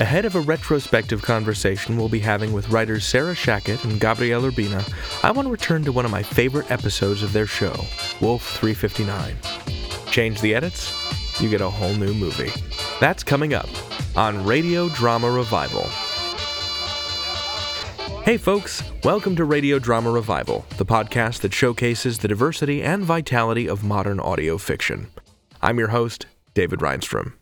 ahead of a retrospective conversation we'll be having with writers Sarah Shachat and Gabriel Urbina, I want to return to one of my favorite episodes of their show, Wolf 359. Change the edits, you get a whole new movie. That's coming up on Radio Drama Revival. Hey folks, welcome to Radio Drama Revival, the podcast that showcases the diversity and vitality of modern audio fiction. I'm your host, David Rheinstrom.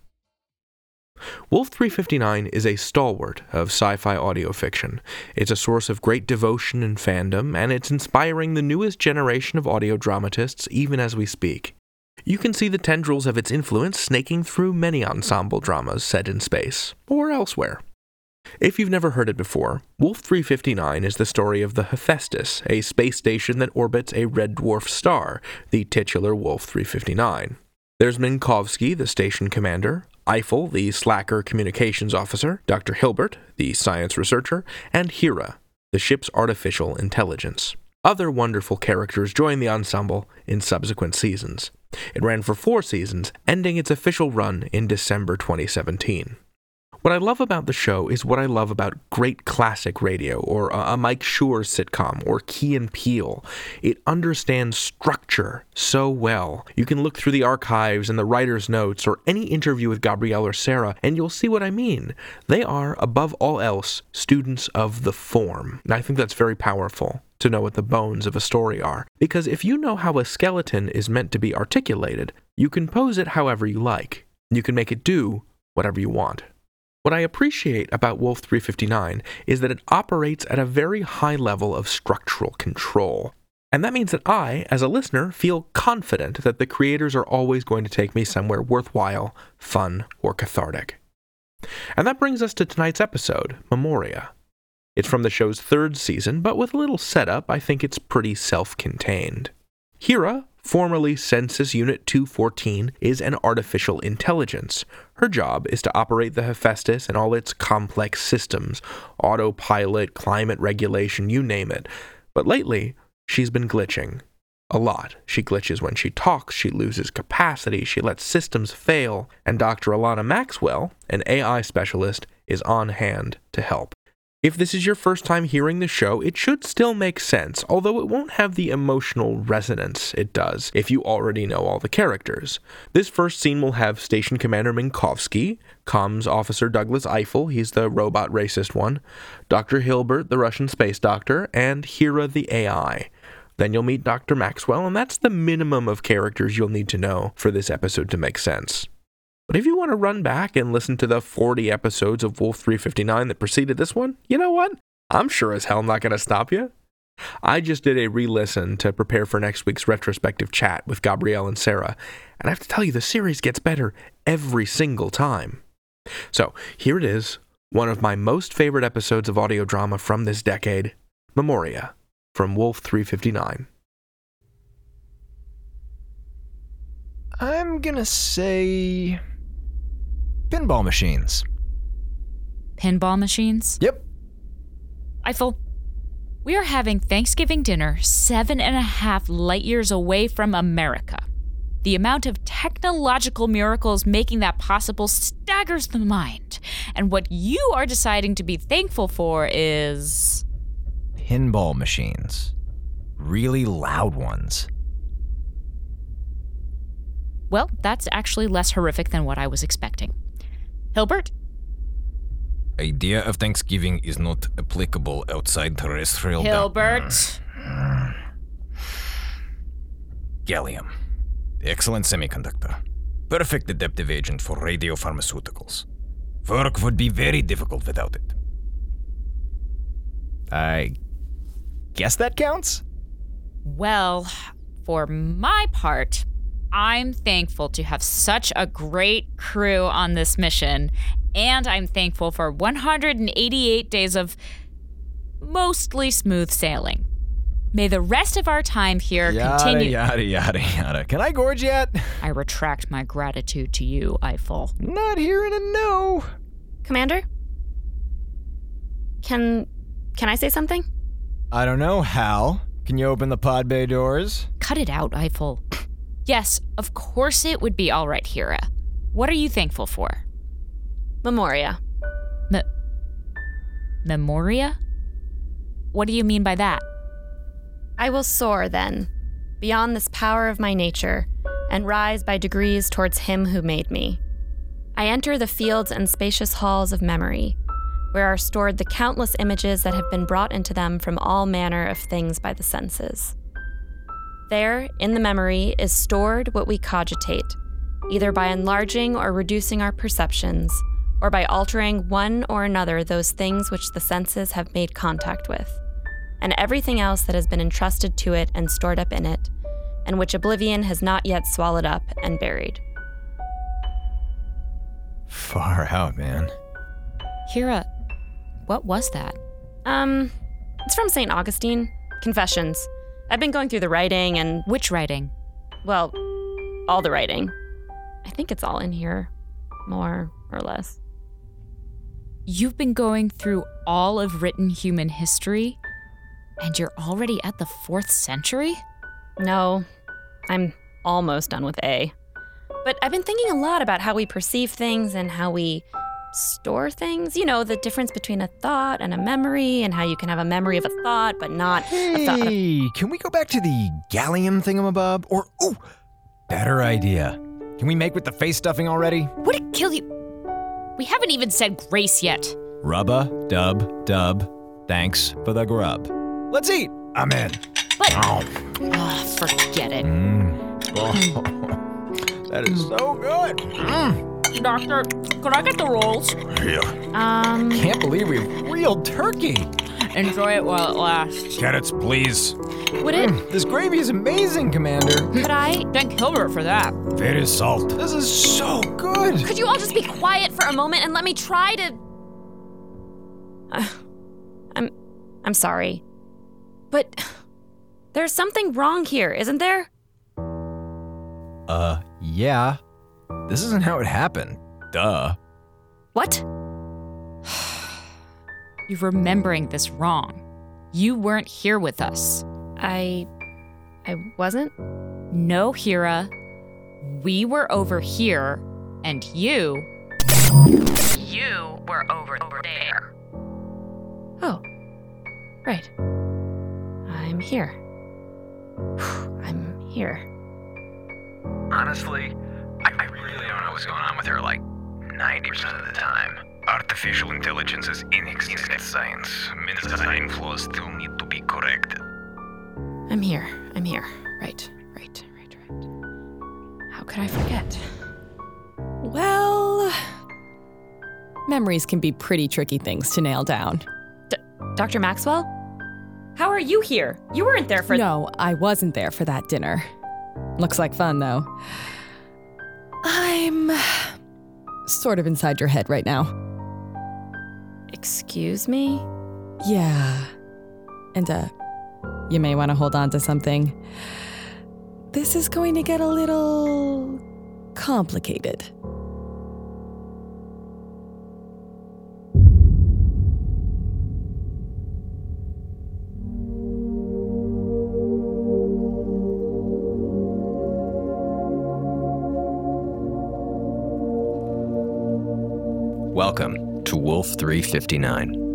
Wolf 359 is a stalwart of sci fi audio fiction. It's a source of great devotion and fandom, and it's inspiring the newest generation of audio dramatists even as we speak. You can see the tendrils of its influence snaking through many ensemble dramas set in space, or elsewhere. If you've never heard it before, Wolf 359 is the story of the Hephaestus, a space station that orbits a red dwarf star, the titular Wolf 359. There's Minkowski, the station commander, Eiffel, the slacker communications officer, Dr. Hilbert, the science researcher, and Hera, the ship's artificial intelligence. Other wonderful characters joined the ensemble in subsequent seasons. It ran for four seasons, ending its official run in December 2017. What I love about the show is what I love about great classic radio or a, Mike Schur sitcom or Key and Peele. It understands structure so well. You can look through the archives and the writer's notes or any interview with Gabriel or Sarah and you'll see what I mean. They are, above all else, students of the form. And I think that's very powerful to know what the bones of a story are. Because if you know how a skeleton is meant to be articulated, you can pose it however you like. You can make it do whatever you want. What I appreciate about Wolf 359 is that it operates at a very high level of structural control. And that means that I, as a listener, feel confident that the creators are always going to take me somewhere worthwhile, fun, or cathartic. And that brings us to tonight's episode, Memoria. It's from the show's third season, but with a little setup, I think it's pretty self contained. Hera, formerly Census Unit 214, is an artificial intelligence. Her job is to operate the Hephaestus and all its complex systems autopilot, climate regulation, you name it. But lately, she's been glitching. A lot. She glitches when she talks, she loses capacity, she lets systems fail, and Dr. Alana Maxwell, an AI specialist, is on hand to help. If this is your first time hearing the show, it should still make sense, although it won't have the emotional resonance it does if you already know all the characters. This first scene will have Station Commander Minkowski, Comms Officer Douglas Eiffel, he's the robot racist one, Dr. Hilbert, the Russian space doctor, and Hera the AI. Then you'll meet Dr. Maxwell, and that's the minimum of characters you'll need to know for this episode to make sense. But if you want to run back and listen to the 40 episodes of Wolf 359 that preceded this one, you know what? I'm sure as hell not going to stop you. I just did a re listen to prepare for next week's retrospective chat with Gabriel and Sarah, and I have to tell you, the series gets better every single time. So here it is, one of my most favorite episodes of audio drama from this decade Memoria from Wolf 359. I'm gonna say pinball machines. Pinball machines? Yep. Eiffel, we are having Thanksgiving dinner seven and a half light years away from America. The amount of technological miracles making that possible staggers the mind. And what you are deciding to be thankful for is. Pinball machines. Really loud ones. Well, that's actually less horrific than what I was expecting. Hilbert? Idea of Thanksgiving is not applicable outside terrestrial. Hilbert. Mm. Gallium. Excellent semiconductor. Perfect adaptive agent for radiopharmaceuticals. Work would be very difficult without it. I guess that counts? Well, for my part, I'm thankful to have such a great crew on this mission, and I'm thankful for 188 days of mostly smooth sailing. May the rest of our time here Yada, continue. yada, yada, yada. Can I gorge yet? I retract my gratitude to you, Eiffel. Not hearing a no. Commander? Can can I say something? I don't know, Hal. Can you open the pod bay doors? Cut it out, Eiffel. Yes, of course it would be all right, Hera. What are you thankful for? Memoria. Me- Memoria? What do you mean by that? I will soar then, beyond this power of my nature, and rise by degrees towards him who made me. I enter the fields and spacious halls of memory, where are stored the countless images that have been brought into them from all manner of things by the senses. There, in the memory, is stored what we cogitate, either by enlarging or reducing our perceptions, or by altering one or another those things which the senses have made contact with, and everything else that has been entrusted to it and stored up in it, and which oblivion has not yet swallowed up and buried. Far out, man. Hera, what was that? Um, it's from St. Augustine, Confessions. I've been going through the writing and, Which writing? well, all the writing. I think it's all in here, more or less. You've been going through all of written human history, and you're already at the fourth century? No, I'm almost done with A. But I've been thinking a lot about how we perceive things and how we store things. You know, the difference between a thought and a memory, and how you can have a memory of a thought, but not a thought. Of- Hey, can we go back to the gallium thingamabob? Or, ooh, better idea. Can we make with the face stuffing already? Would it kill you? We haven't even said grace yet. Rubba, dub, dub. Thanks for the grub. Let's eat. I'm in. But Oh, Ah, forget it. mm. Oh, that is so good. Mm. Doctor, could I get the rolls? Yeah. Um, Can't believe we have real turkey. Enjoy it while it lasts. Carrots, please. would it? Mm, This gravy is amazing, Commander. Could I? Thank Hilbert for that. Very salt. This is so good. Could you all just be quiet for a moment and let me try to? Uh, I'm, I'm sorry, but there's something wrong here, isn't there? Uh, yeah. This isn't how it happened. Duh. What? You're remembering this wrong. You weren't here with us. I, I wasn't. No, Hera. We were over here, and you. You were over there. Oh, right. I'm here. I'm here. Honestly, I, I really don't know what's going on with her like 90% of the time. Artificial intelligence is inexistent science. Design flaws still need to be corrected. I'm here. I'm here. Right, right, right, right. How could I forget? Well, memories can be pretty tricky things to nail down. Dr. Maxwell? How are you here? You weren't there for. no, I wasn't there for that dinner. Looks like fun, though. I'm sort of inside your head right now. Excuse me? Yeah. And, uh, you may want to hold on to something. This is going to get a little complicated. Welcome to Wolf 359.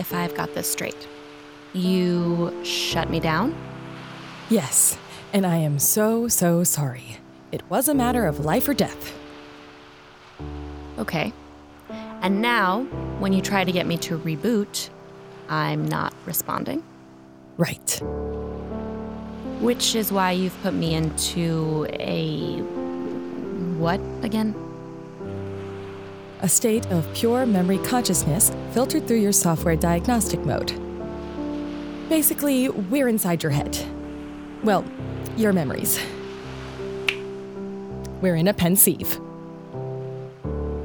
If I've got this straight. You shut me down? Yes, and I am so, so sorry. It was a matter of life or death. Okay. And now, when you try to get me to reboot, I'm not responding. Right. Which is why you've put me into a. what again? A state of pure memory consciousness filtered through your software diagnostic mode. Basically, we're inside your head. Well, your memories. We're in a pensieve.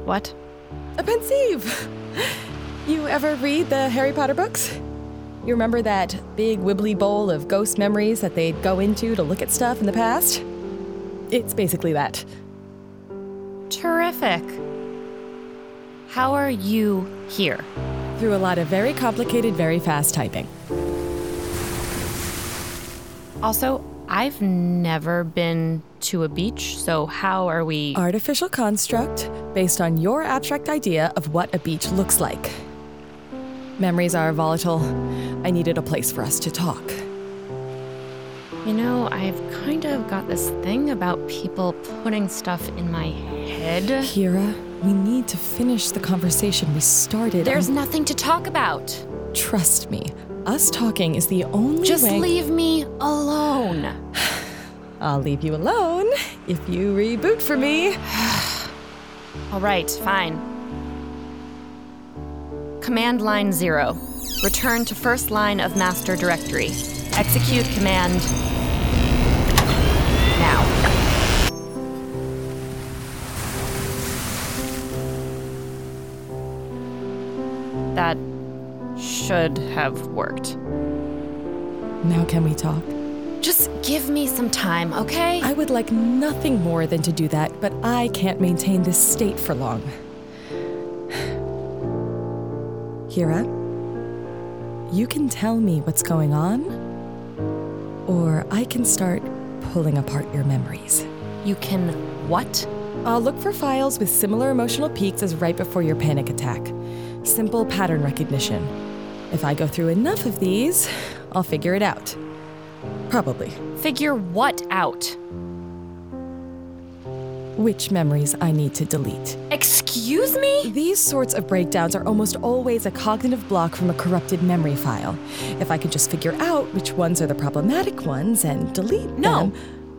What? A pensieve! You ever read the Harry Potter books? You remember that big wibbly bowl of ghost memories that they'd go into to look at stuff in the past? It's basically that. Terrific. How are you here? Through a lot of very complicated, very fast typing. Also, I've never been to a beach, so how are we. Artificial construct based on your abstract idea of what a beach looks like. Memories are volatile. I needed a place for us to talk. You know, I've kind of got this thing about people putting stuff in my head. Kira, we need to finish the conversation we started. There's and nothing to talk about. trust me. Us talking is the only Just way. leave me alone. I'll leave you alone if you reboot for me. All right, fine. Command line zero. Return to first line of master directory. Execute command should have worked. Now, can we talk? Just give me some time, okay? I would like nothing more than to do that, but I can't maintain this state for long. Kira, you can tell me what's going on, or I can start pulling apart your memories. You can what? I'll look for files with similar emotional peaks as right before your panic attack. Simple pattern recognition. If I go through enough of these, I'll figure it out. Probably. Figure what out? Which memories I need to delete. Excuse me? These sorts of breakdowns are almost always a cognitive block from a corrupted memory file. If I can just figure out which ones are the problematic ones and delete No. them.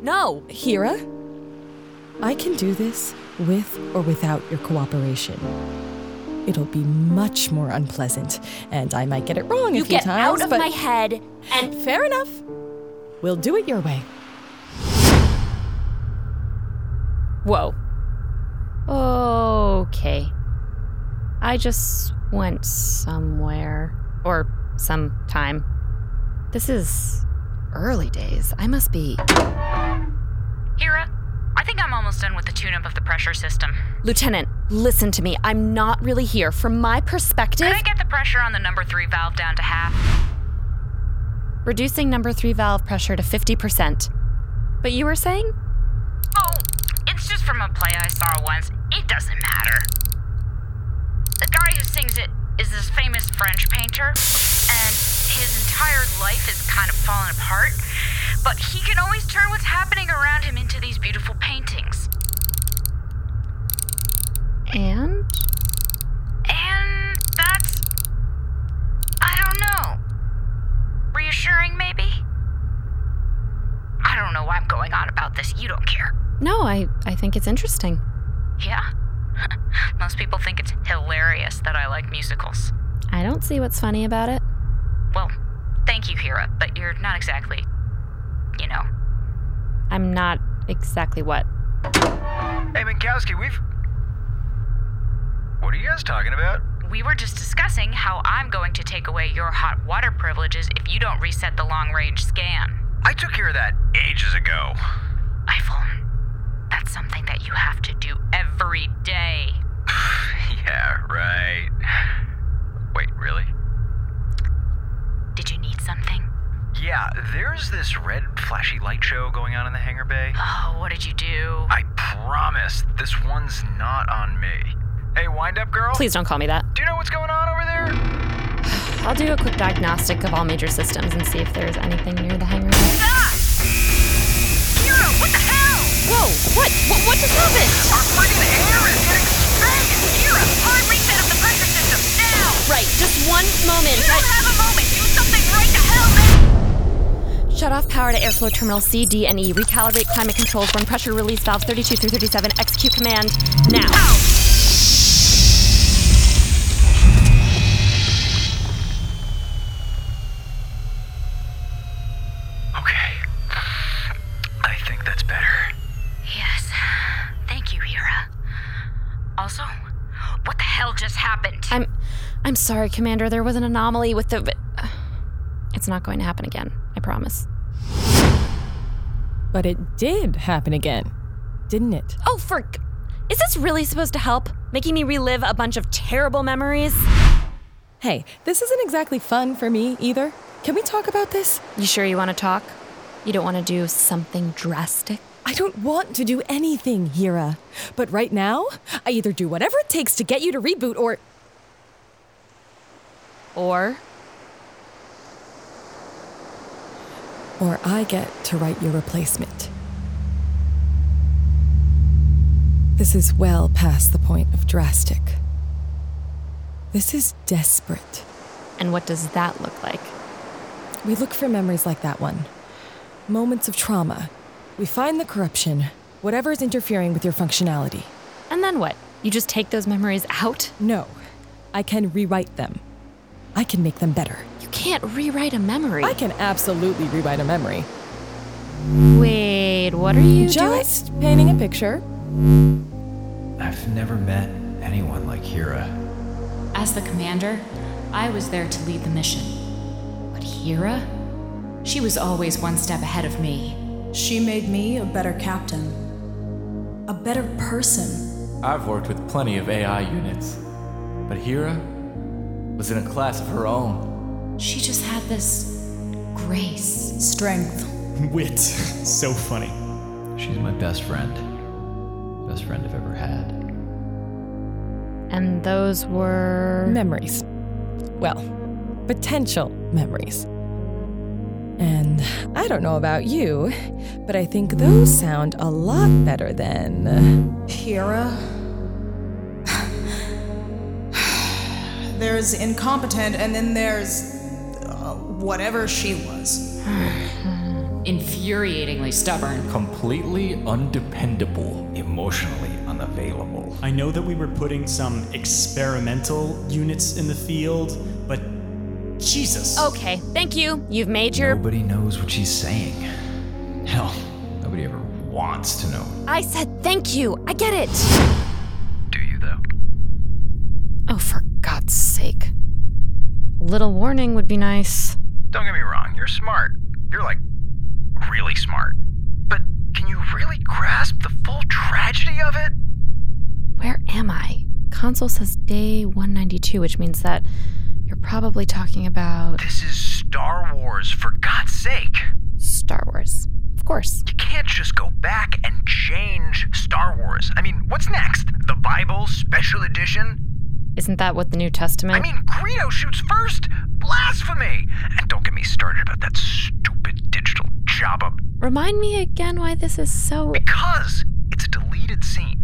No. Hera, I can do this with or without your cooperation. It'll be much more unpleasant, and I might get it wrong You a few get times. out of but my head and Fair enough. We'll do it your way. Whoa. Okay. I just went somewhere. Or sometime. This is early days. I must be. Hera, I think I'm almost done with the tune up of the pressure system. Lieutenant, listen to me. I'm not really here. From my perspective, Could I get the pressure on the number three valve down to half? reducing number three valve pressure to 50%. But you were saying? Oh, it's just from a play I saw once. It doesn't matter. The guy who sings it is this famous French painter, and his entire life is kind of fallen apart. But he can always turn what's happening around him into these beautiful paintings. And? And that's. I don't know. Reassuring, maybe? I don't know why I'm going on about this. You don't care. No, I, I think it's interesting. Yeah. Most people think it's hilarious that I like musicals. I don't see what's funny about it. Well, thank you, Hera, but you're not exactly, you know. I'm not exactly what. Hey, Minkowski, we've. What are you guys talking about? We were just discussing how I'm going to take away your hot water privileges if you don't reset the long range scan. I took care of that ages ago. Eiffel, that's something that you have to do every day. yeah, right. Wait, really? Did you need something? Yeah, there's this red flashy light show going on in the hangar bay. Oh, what did you do? I promise this one's not on me. Hey, wind up, girl. Please don't call me that. Do you know what's going on over there? I'll do a quick diagnostic of all major systems and see if there's anything near the hangar. Ah! Hera, what the hell? Whoa! What? What, what just happened? Our friggin' air is getting spanked! Hera, hard reset of the pressure system, now! Right, just one moment. You don't I- have a moment. Do something right the hell now. Shut off power to airflow terminal C, D, and E. Recalibrate climate controls. Run pressure release valve 32 through 37. Execute command now. Okay. I think that's better. Yes. Thank you, Hera. Also, what the hell just happened? I'm, I'm sorry, Commander. There was an anomaly with the. It's not going to happen again. I promise. But it did happen again, didn't it? Oh, for. Is this really supposed to help? Making me relive a bunch of terrible memories? Hey, this isn't exactly fun for me either. Can we talk about this? You sure you want to talk? You don't want to do something drastic? I don't want to do anything, Hera. But right now, I either do whatever it takes to get you to reboot or. Or. Or I get to write your replacement. This is well past the point of drastic. This is desperate. And what does that look like? We look for memories like that one. Moments of trauma. We find the corruption, whatever is interfering with your functionality. And then what? You just take those memories out? No, I can rewrite them. I can make them better. You can't rewrite a memory. I can absolutely rewrite a memory. Wait, what are you doing? Just painting a picture. I've never met anyone like Hera. As the commander, I was there to lead the mission. But Hera? She was always one step ahead of me. She made me a better captain, a better person. I've worked with plenty of AI units, but Hera was in a class of her own. She just had this grace. Strength. Wit. so funny. She's my best friend. Best friend I've ever had. And those were. Memories. Well, potential memories. And I don't know about you, but I think those sound a lot better than. Hera. there's incompetent, and then there's. Whatever she was. Infuriatingly stubborn. Completely undependable. Emotionally unavailable. I know that we were putting some experimental units in the field, but Jesus. Okay, thank you. You've made your. Nobody knows what she's saying. Hell, nobody ever wants to know. I said thank you. I get it. Do you, though? Oh, for God's sake. A little warning would be nice. Don't get me wrong, you're smart. You're like really smart. But can you really grasp the full tragedy of it? Where am I? Console says day 192, which means that you're probably talking about This is Star Wars, for God's sake. Star Wars. Of course. You can't just go back and change Star Wars. I mean, what's next? The Bible Special Edition? Isn't that what the New Testament? I mean, Greedo shoots first! Blasphemy! And don't get me started about that stupid digital Jabba. Remind me again why this is so. Because it's a deleted scene.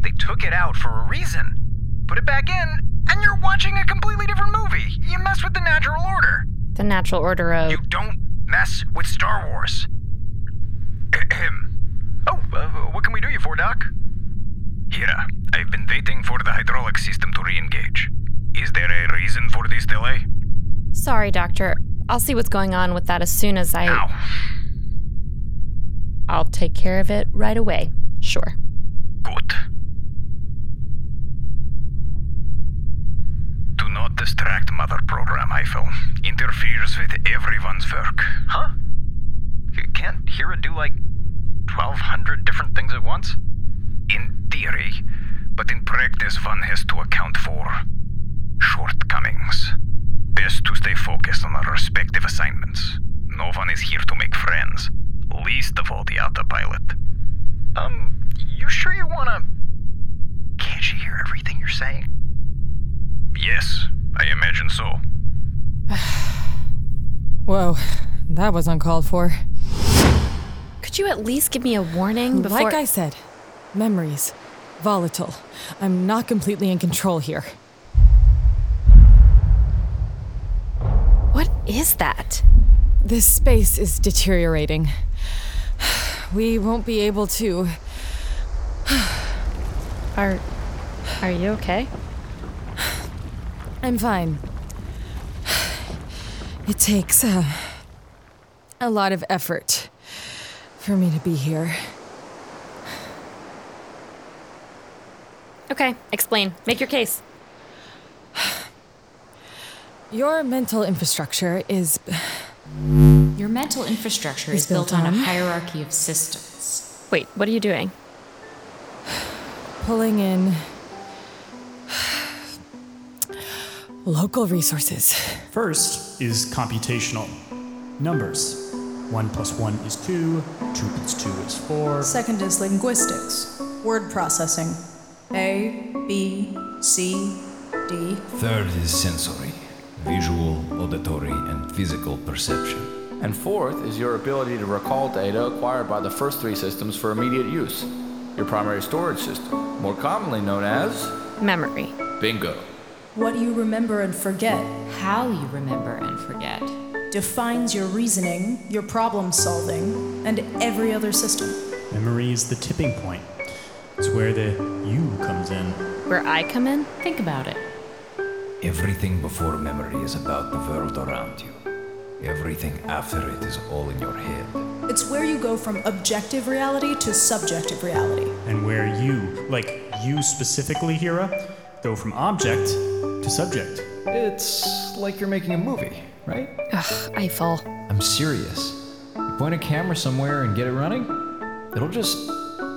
They took it out for a reason. Put it back in, and you're watching a completely different movie. You mess with the natural order. The natural order of. You don't mess with Star Wars. Ahem. oh, uh, what can we do you for, Doc? Hera, I've been waiting for the hydraulic system to re-engage. Is there a reason for this delay? Sorry, Doctor. I'll see what's going on with that as soon as I. Now, I'll take care of it right away. Sure. good. Do not distract Mother Program, Eiffel. Interferes with everyone's work. Huh? C- Can't Hera do like 1,200 different things at once? In theory, but in practice, one has to account for shortcomings. Best to stay focused on our respective assignments. No one is here to make friends, least of all the autopilot. Um, you sure you wanna. Can't you hear everything you're saying? Yes, I imagine so. Whoa, that was uncalled for. Could you at least give me a warning before. Like I said, memories. Volatile. I'm not completely in control here. Is that? This space is deteriorating. We won't be able to. Are. Are you okay? I'm fine. It takes uh, a lot of effort for me to be here. Okay, explain. Make your case. Your mental infrastructure is. Your mental infrastructure Is is built built on a hierarchy of systems. Wait, what are you doing? pulling in. local resources. First is computational. Numbers. 1 plus 1 is 2, 2 plus 2 is 4. Second is linguistics, word processing. A, B, C, D. Third is sensory visual, auditory, and physical perception. And fourth is your ability to recall data acquired by the first three systems for immediate use. Your primary storage system, more commonly known as Memory. bingo. What you remember and forget How you remember and forget. defines your reasoning, your problem solving, and every other system. Memory is the tipping point. It's where the you comes in. Where I come in? Think about it. Everything before memory is about the world around you. Everything after it is all in your head. It's where you go from objective reality to subjective reality. And where you, like you specifically, Hera, go from object to subject. It's like you're making a movie, right? Ugh, I Eiffel. I'm serious. You point a camera somewhere and get it running, it'll just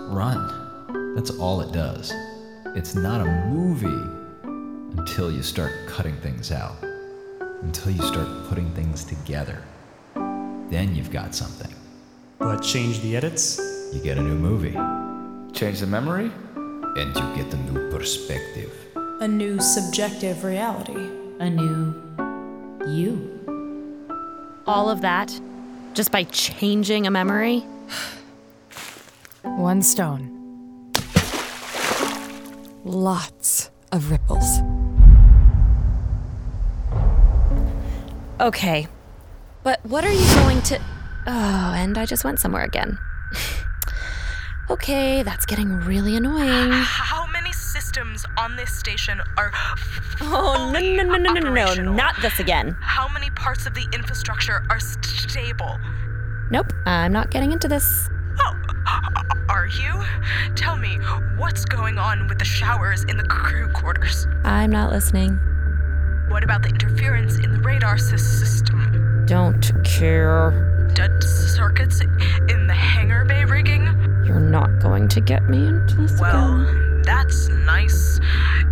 run. That's all it does. It's not a movie until you start cutting things out, until you start putting things together. Then you've got something. But change the edits? You get a new movie, Change the memory? And you get a new perspective. A new subjective reality. A new you. All of that just by changing a memory? One stone. Lots of ripples. Okay. But what are you going to. Oh, and I just went somewhere again. okay, that's getting really annoying. How many systems on this station are Oh, no, no, no, no, no, no, no, not this again. How many parts of the infrastructure are stable? Nope, I'm not getting into this. Oh, are you? Tell me, what's going on with the showers in the crew quarters? I'm not listening. What about the interference in the radar system? Don't care. Dead circuits in the hangar bay rigging? You're not going to get me into this Well, again. that's nice.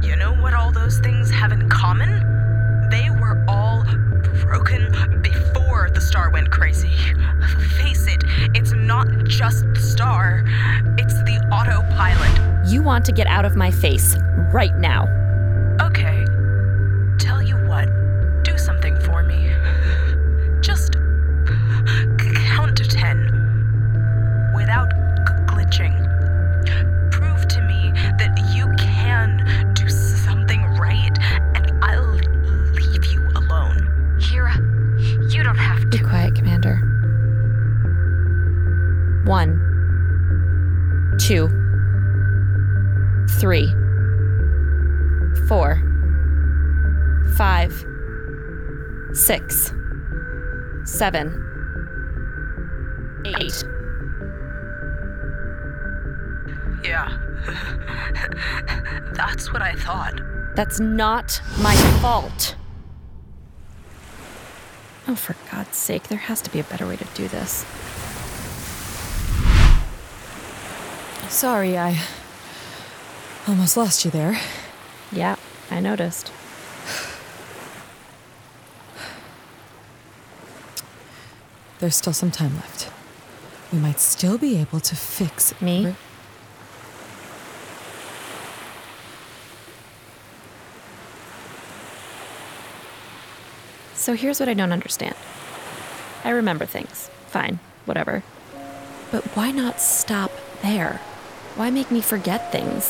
You know what all those things have in common? They were all broken before the star went crazy. Face it, it's not just the star, it's the autopilot. You want to get out of my face right now. Seven, eight. Yeah. That's what I thought. That's not my fault. Oh, for God's sake, there has to be a better way to do this. Sorry, I almost lost you there. Yeah, I noticed. There's still some time left. We might still be able to fix Me? So here's what I don't understand. I remember things. Fine, whatever. But why not stop there? Why make me forget things?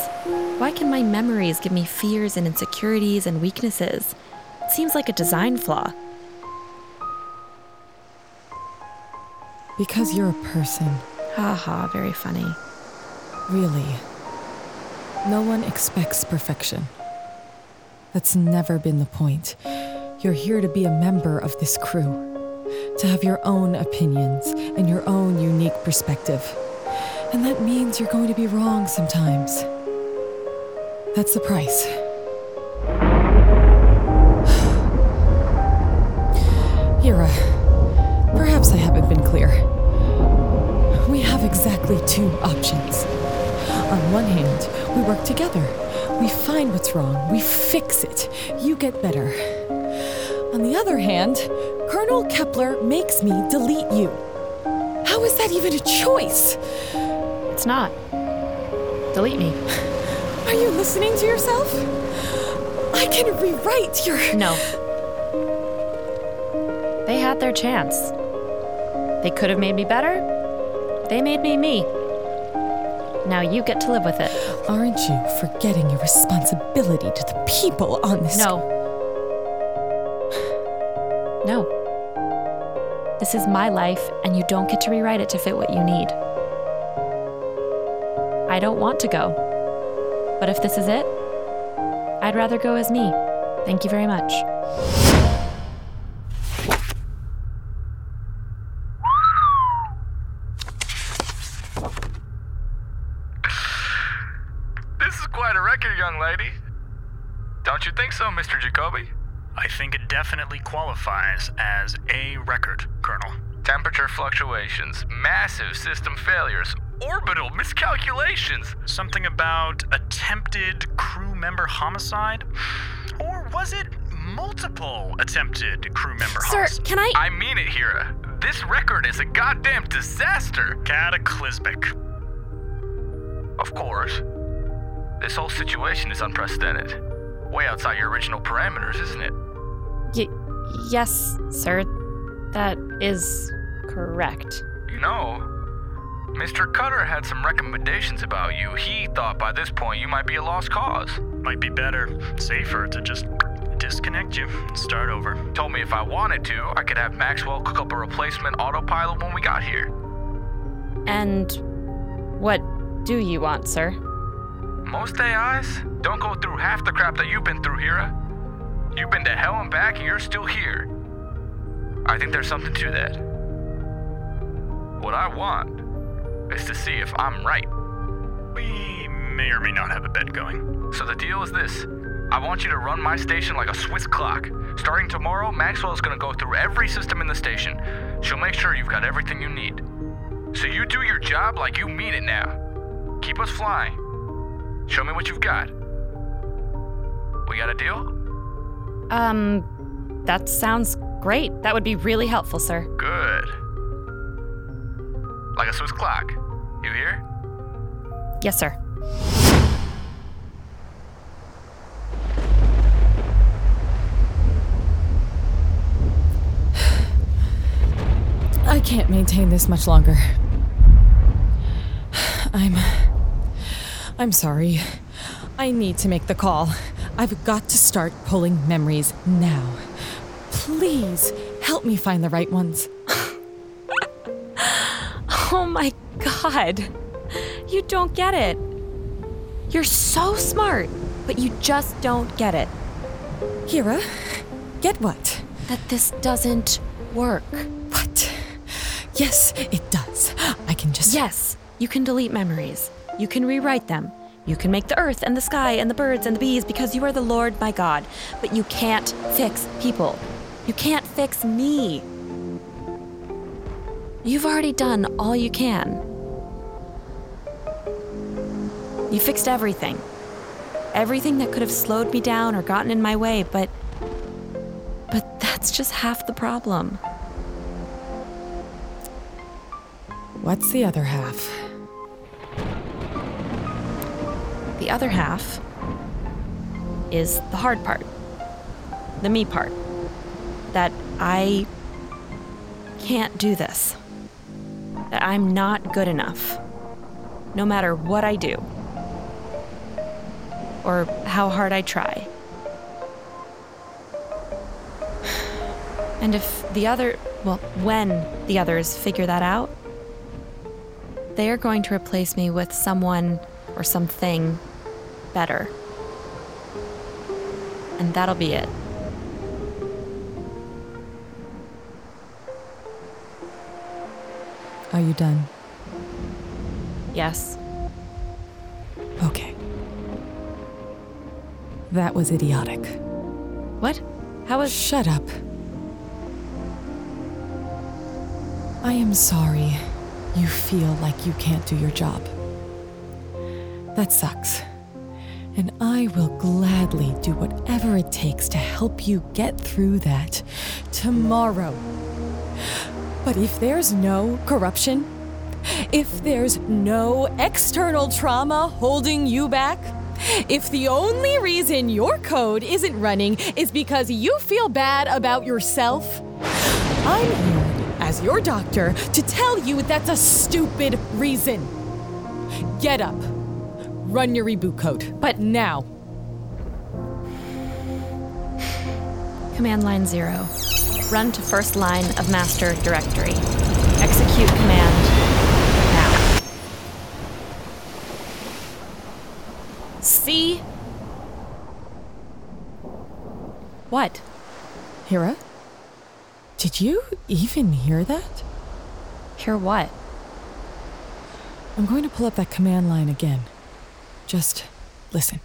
Why can my memories give me fears and insecurities and weaknesses? It seems like a design flaw. Because you're a person. Ha ha, very funny. Really. No one expects perfection. That's never been the point. You're here to be a member of this crew, to have your own opinions and your own unique perspective. And that means you're going to be wrong sometimes. That's the price. What's wrong, we fix it. You get better. On the other hand, Colonel Kepler makes me delete you. How is that even a choice? It's not. Delete me. Are you listening to yourself? I can rewrite your. No. They had their chance. They could have made me better. They made me me. Now you get to live with it. Aren't you forgetting your responsibility to the people on this? No. No. This is my life, and you don't get to rewrite it to fit what you need. I don't want to go. But if this is it, I'd rather go as me. Thank you very much. This is quite a record, young lady. Don't you think so, Mr. Jacobi? I think it definitely qualifies as a record, Colonel. Temperature fluctuations, massive system failures, orbital miscalculations. Something about attempted crew member homicide? Or was it multiple attempted crew member Sir, homicide? can I? I mean it, Hera. This record is a goddamn disaster. Cataclysmic. Of course. This whole situation is unprecedented. Way outside your original parameters, isn't it? Y- yes, sir. That is correct. You know, Mr. Cutter had some recommendations about you. He thought by this point you might be a lost cause. Might be better, safer to just disconnect you and start over. Told me if I wanted to, I could have Maxwell cook up a replacement autopilot when we got here. And what do you want, sir? Most AIs don't go through half the crap that you've been through, Hera. You've been to hell and back and you're still here. I think there's something to that. What I want is to see if I'm right. We may or may not have a bet going. So the deal is this I want you to run my station like a Swiss clock. Starting tomorrow, Maxwell is gonna go through every system in the station. She'll make sure you've got everything you need. So you do your job like you mean it now. Keep us flying. Show me what you've got. We got a deal? Um, that sounds great. That would be really helpful, sir. Good. Like a Swiss clock. You hear? Yes, sir. I can't maintain this much longer. I'm. I'm sorry. I need to make the call. I've got to start pulling memories now. Please help me find the right ones. Oh my god. You don't get it. You're so smart, but you just don't get it. Hera, get what? That this doesn't work. What? Yes, it does. I can just. Yes, you can delete memories. You can rewrite them. You can make the earth and the sky and the birds and the bees because you are the Lord my God. But you can't fix people. You can't fix me. You've already done all you can. You fixed everything. Everything that could have slowed me down or gotten in my way, but. But that's just half the problem. What's the other half? The other half is the hard part, the me part. That I can't do this. That I'm not good enough, no matter what I do or how hard I try. And if the other, well, when the others figure that out, they are going to replace me with someone or something better. And that'll be it. Are you done? Yes. Okay. That was idiotic. What? How was. Shut up. I am sorry you feel like you can't do your job. That sucks. And I will gladly do whatever it takes to help you get through that tomorrow. But if there's no corruption, if there's no external trauma holding you back, if the only reason your code isn't running is because you feel bad about yourself, I'm here as your doctor to tell you that's a stupid reason. Get up. Run your reboot code. But now. Command line zero. Run to first line of master directory. Execute command now. See? What? Hera? Did you even hear that? Hear what? I'm going to pull up that command line again. Just listen.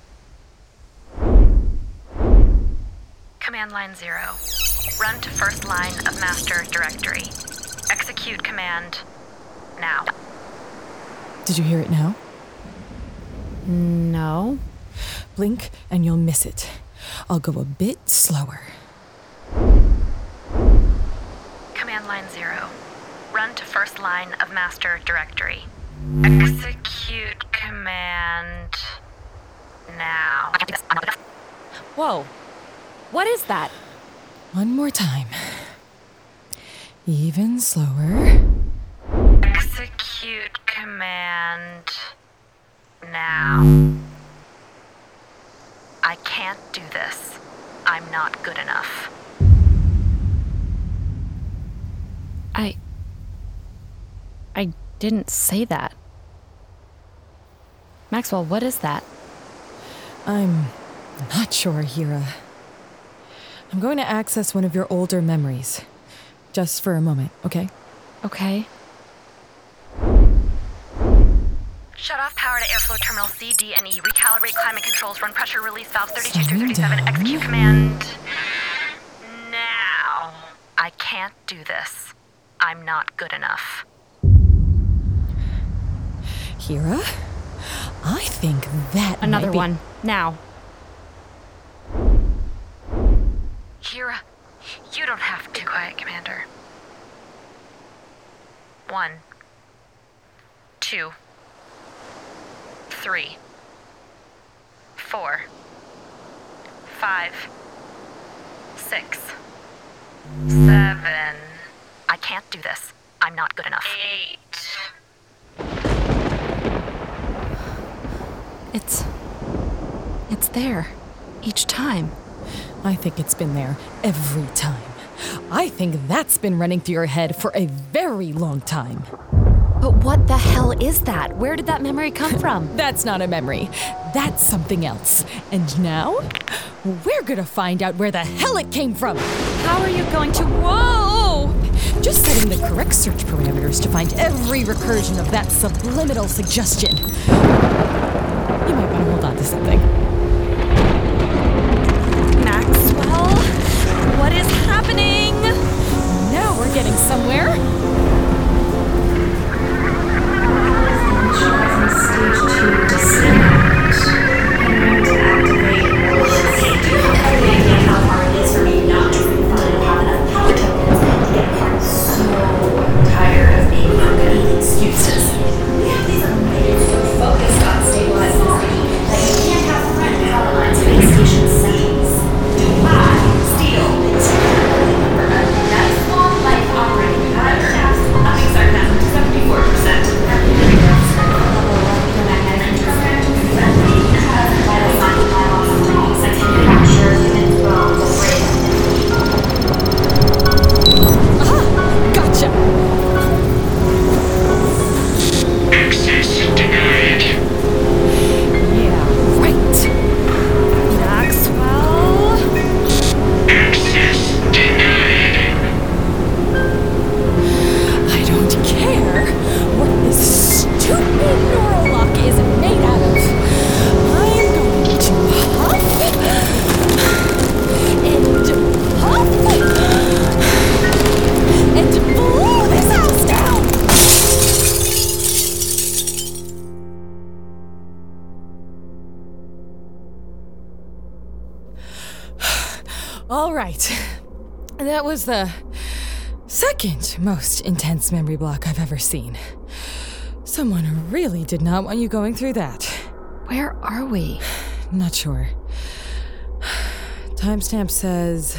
Command line zero. Run to first line of master directory. Execute command now. Did you hear it now? No. Blink and you'll miss it. I'll go a bit slower. Command line zero. Run to first line of master directory. Execute command now. Whoa. What is that? One more time. Even slower. Execute command now. I can't do this. I'm not good enough. I. I didn't say that. Maxwell, what is that? I'm not sure, Hera. I'm going to access one of your older memories. Just for a moment, okay? Okay. Shut off power to airflow terminal C, D, and E. Recalibrate climate controls. Run pressure release valves 32 through 37. Execute command now. I can't do this. I'm not good enough. Hera? I think that Another might be- one. Now. Kira, you don't have to. Be Quiet, Commander. One. Two. Three. Four. Five. Six. Seven. I can't do this. I'm not good enough. Eight. It's. It's there. Each time. I think it's been there every time. I think that's been running through your head for a very long time. But what the hell is that? Where did that memory come from? That's not a memory. That's something else. And now, we're gonna find out where the hell it came from. How are you going to. Whoa! Just setting the correct search parameters to find every recursion of that subliminal suggestion. You might want to hold on to something. Maxwell? What is happening? Now we're getting somewhere. Excuses. We have most intense memory block I've ever seen. Someone really did not want you going through that. Where are we? Not sure. Timestamp says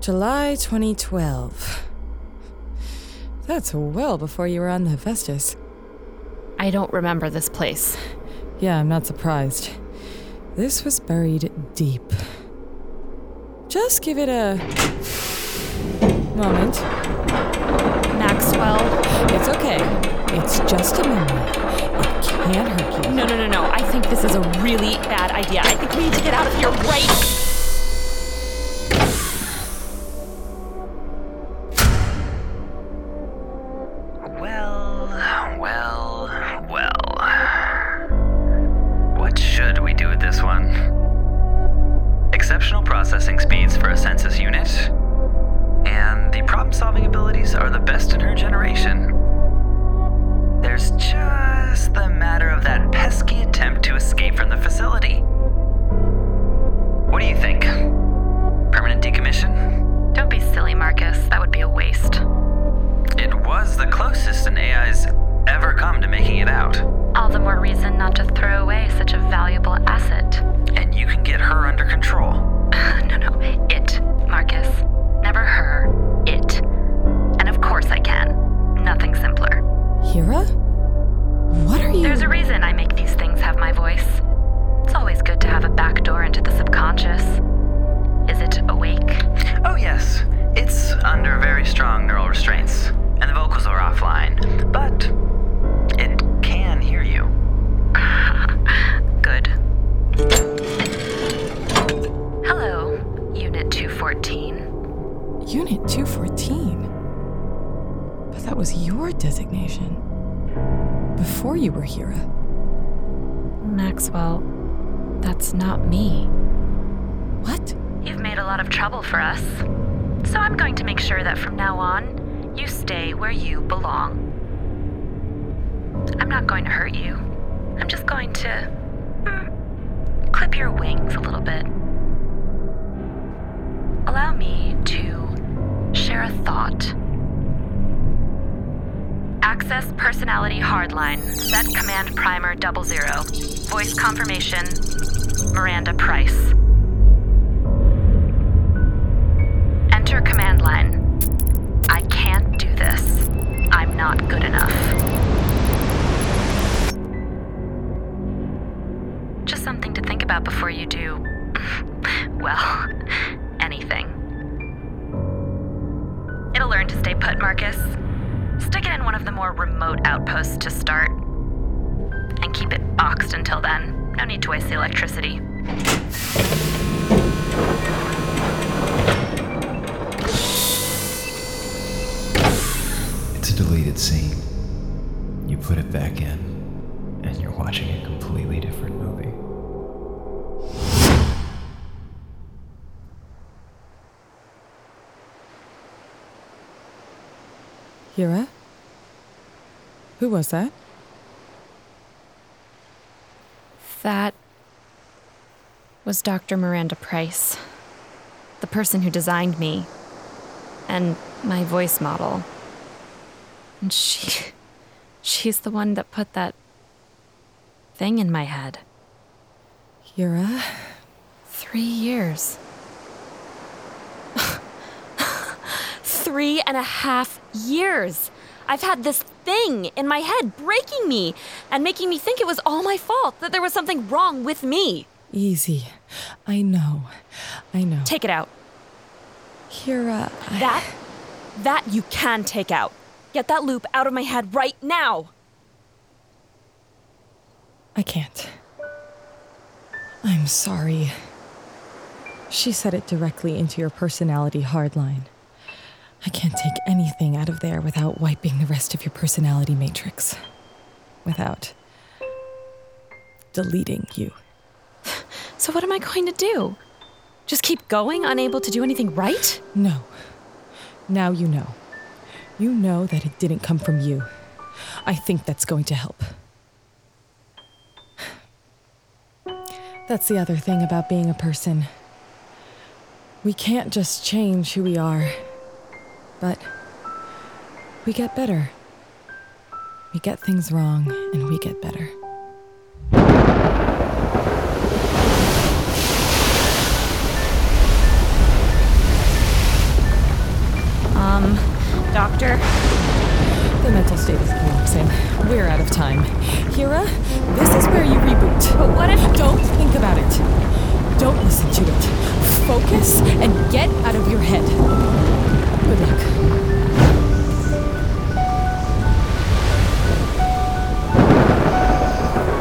July 2012. That's well before you were on the Hephaestus. I don't remember this place. Yeah, I'm not surprised. This was buried deep. Just give it a moment. Maxwell. It's okay. It's just a memory. It can't hurt you. No, no, no, no. I think this is a really bad idea. I think we need to get out of here right. Solving abilities are the best in her generation. There's just the matter of that pesky attempt to escape from the facility. What do you think? Permanent decommission? Don't be silly, Marcus. That would be a waste. It was the closest an AI's ever come to making it out. All the more reason not to throw away such a valuable asset. And you can get her under control. no, no. It, Marcus. Never her. It. And of course I can. Nothing simpler. Hera? What are you. There's a reason I make these things have my voice. It's always good to have a back door into the subconscious. Is it awake? Oh, yes. It's under very strong neural restraints, and the vocals are offline, but it can hear you. Good. Hello, Unit 214. Unit 214? But that was your designation. Before you were Hera. Maxwell, that's not me. What? You've made a lot of trouble for us. So I'm going to make sure that from now on, you stay where you belong. I'm not going to hurt you. I'm just going to mm, clip your wings a little bit. Allow me to share a thought. Access personality hardline. Set command primer double zero. Voice confirmation. Miranda Price. Enter command line. I can't do this. I'm not good enough. Just something to think about before you do. well, anything. It'll learn to stay put, Marcus. Stick it in one of the more remote outposts to start. And keep it boxed until then. No need to waste the electricity. It's a deleted scene. You put it back in, and you're watching a completely different movie. Hera? Who was that? That was Dr. Miranda Price, the person who designed me and my voice model. And she. She's the one that put that thing in my head. Hera? Three years. Three and a half years. I've had this thing in my head breaking me and making me think it was all my fault, that there was something wrong with me. Easy. I know. I know. Take it out. Hera. I- That, that you can take out. Get that loop out of my head right now. I can't. I'm sorry. She said it directly into your personality hardline. I can't take anything out of there without wiping the rest of your personality matrix. Without deleting you. So, what am I going to do? Just keep going, unable to do anything right? No. Now you know. You know that it didn't come from you. I think that's going to help. That's the other thing about being a person. We can't just change who we are, but we get better. We get things wrong and we get better. Um, doctor? The mental state is collapsing. We're out of time. Hera, this is where you reboot. But what if. Don't think about it. Don't listen to it. Focus and get out of your head. Good luck.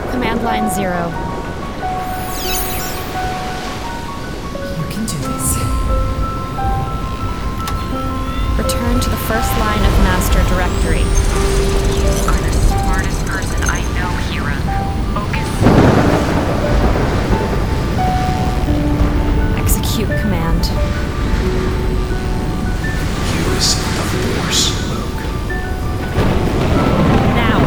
Command line zero. You can do this. Return to the first line of master directory. You are the smartest person I know, Hera. Focus. Execute command. Use the Force, Luke. Now.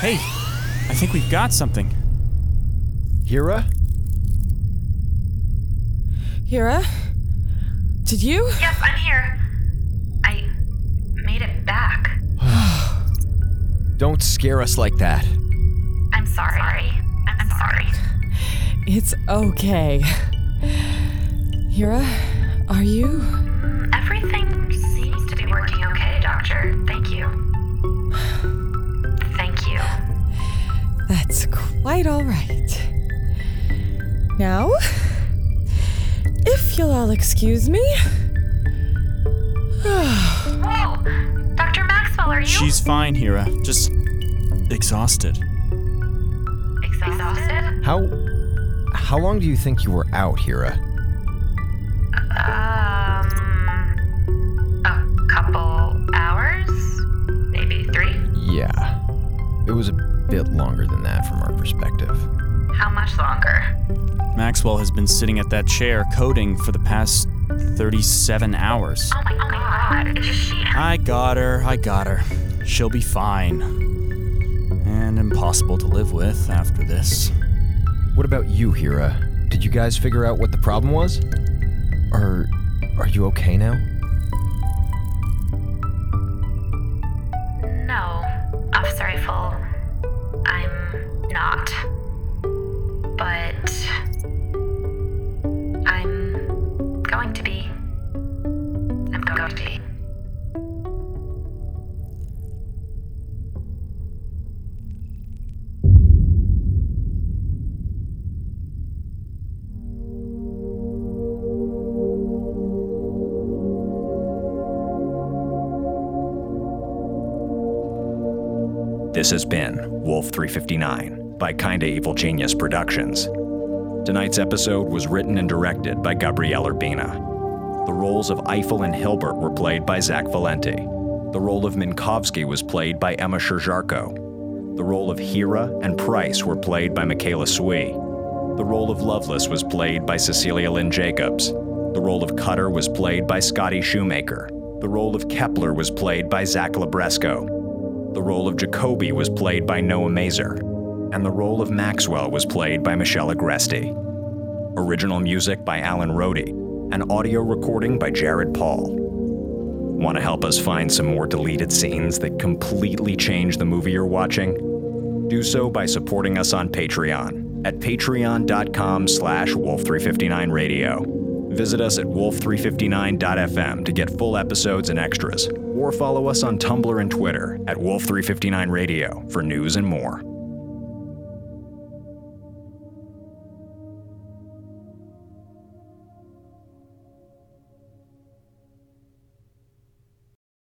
Hey, I think we've got something. Hera? Hera? Did you? Yes, I'm here. I made it back. Don't scare us like that. I'm sorry. I'm, I'm sorry. It's okay. Hera, are you? Everything seems to be working okay, Doctor. Thank you. Thank you. That's quite all right. Now, if you'll all excuse me. Whoa! Dr. Maxwell, are you She's fine, Hera. Just exhausted. exhausted? How how long do you think you were out, Hera? Um, a couple hours? Maybe three? Yeah. It was a bit longer than that from our perspective. How much longer? Maxwell has been sitting at that chair coding for the past 37 hours. Oh my god. Is she. I got her, I got her. She'll be fine. And impossible to live with after this. What about you, Hera? Did you guys figure out what the problem was? Are are you okay now? 59 by Kinda Evil Genius Productions. Tonight's episode was written and directed by Gabriel Urbina. The roles of Eiffel and Hilbert were played by Zach Valenti. The role of Minkowski was played by Emma Sherr-Ziarko. The role of Hera and Price were played by Michaela Swee. The role of Lovelace was played by Cecilia Lynn Jacobs. The role of Cutter was played by Scotty Shoemaker. The role of Kepler was played by Zach Libresco. The role of Jacobi was played by Noah Masur, and the role of Maxwell was played by Michelle Agresti. Original music by Alan Rohde, and audio recording by Jared Paul. Want to help us find some more deleted scenes that completely change the movie you're watching? Do so by supporting us on Patreon at patreon.com slash wolf359radio. Visit us at wolf359.fm to get full episodes and extras, or follow us on Tumblr and Twitter at wolf359radio for news and more.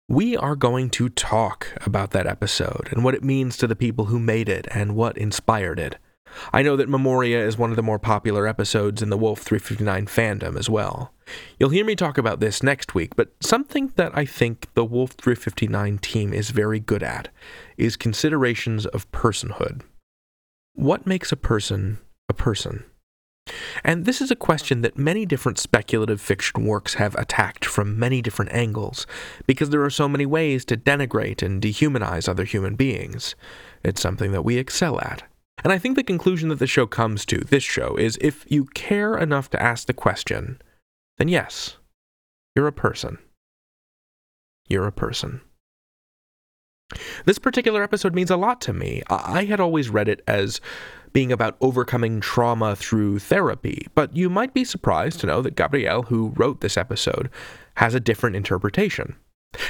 We are going to talk about that episode and what it means to the people who made it and what inspired it. I know that Memoria is one of the more popular episodes in the Wolf 359 fandom as well. You'll hear me talk about this next week, but something that I think the Wolf 359 team is very good at is considerations of personhood. What makes a person a person? And this is a question that many different speculative fiction works have attacked from many different angles, because there are so many ways to denigrate and dehumanize other human beings. It's something that we excel at. And I think the conclusion that the show comes to, this show, is if you care enough to ask the question, then yes, you're a person. You're a person. This particular episode means a lot to me. I had always read it as being about overcoming trauma through therapy, but you might be surprised to know that Gabriel, who wrote this episode, has a different interpretation.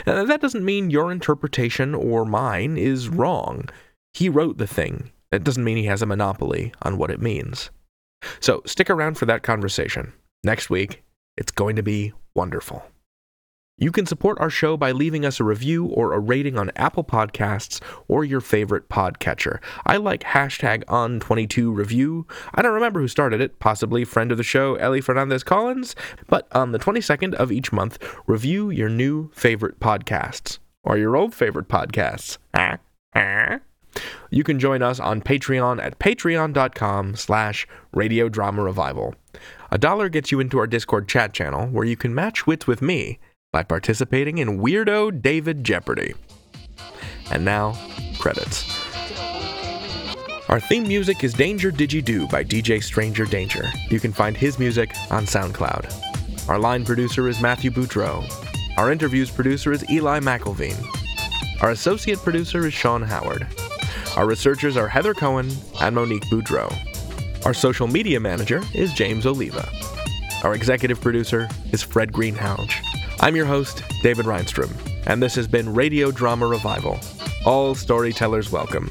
Now, that doesn't mean your interpretation or mine is wrong. He wrote the thing. That doesn't mean he has a monopoly on what it means. So stick around for that conversation. Next week, it's going to be wonderful. You can support our show by leaving us a review or a rating on Apple Podcasts or your favorite podcatcher. I like hashtag on22review. I don't remember who started it, possibly friend of the show, Ellie Fernandez Collins, but on the 22nd of each month, review your new favorite podcasts or your old favorite podcasts. You can join us on Patreon at patreon.com slash radiodrama revival. A dollar gets you into our Discord chat channel where you can match wits with me by participating in Weirdo David Jeopardy. And now, credits. Our theme music is Danger Digi Do by DJ Stranger Danger. You can find his music on SoundCloud. Our line producer is Matthew Boudreau. Our interviews producer is Eli McElveen. Our associate producer is Sean Howard. Our researchers are Heather Cohen and Monique Boudreau. Our social media manager is James Oliva. Our executive producer is Fred Greenhalgh. I'm your host, David Rheinstrom, and this has been Radio Drama Revival. All storytellers welcome.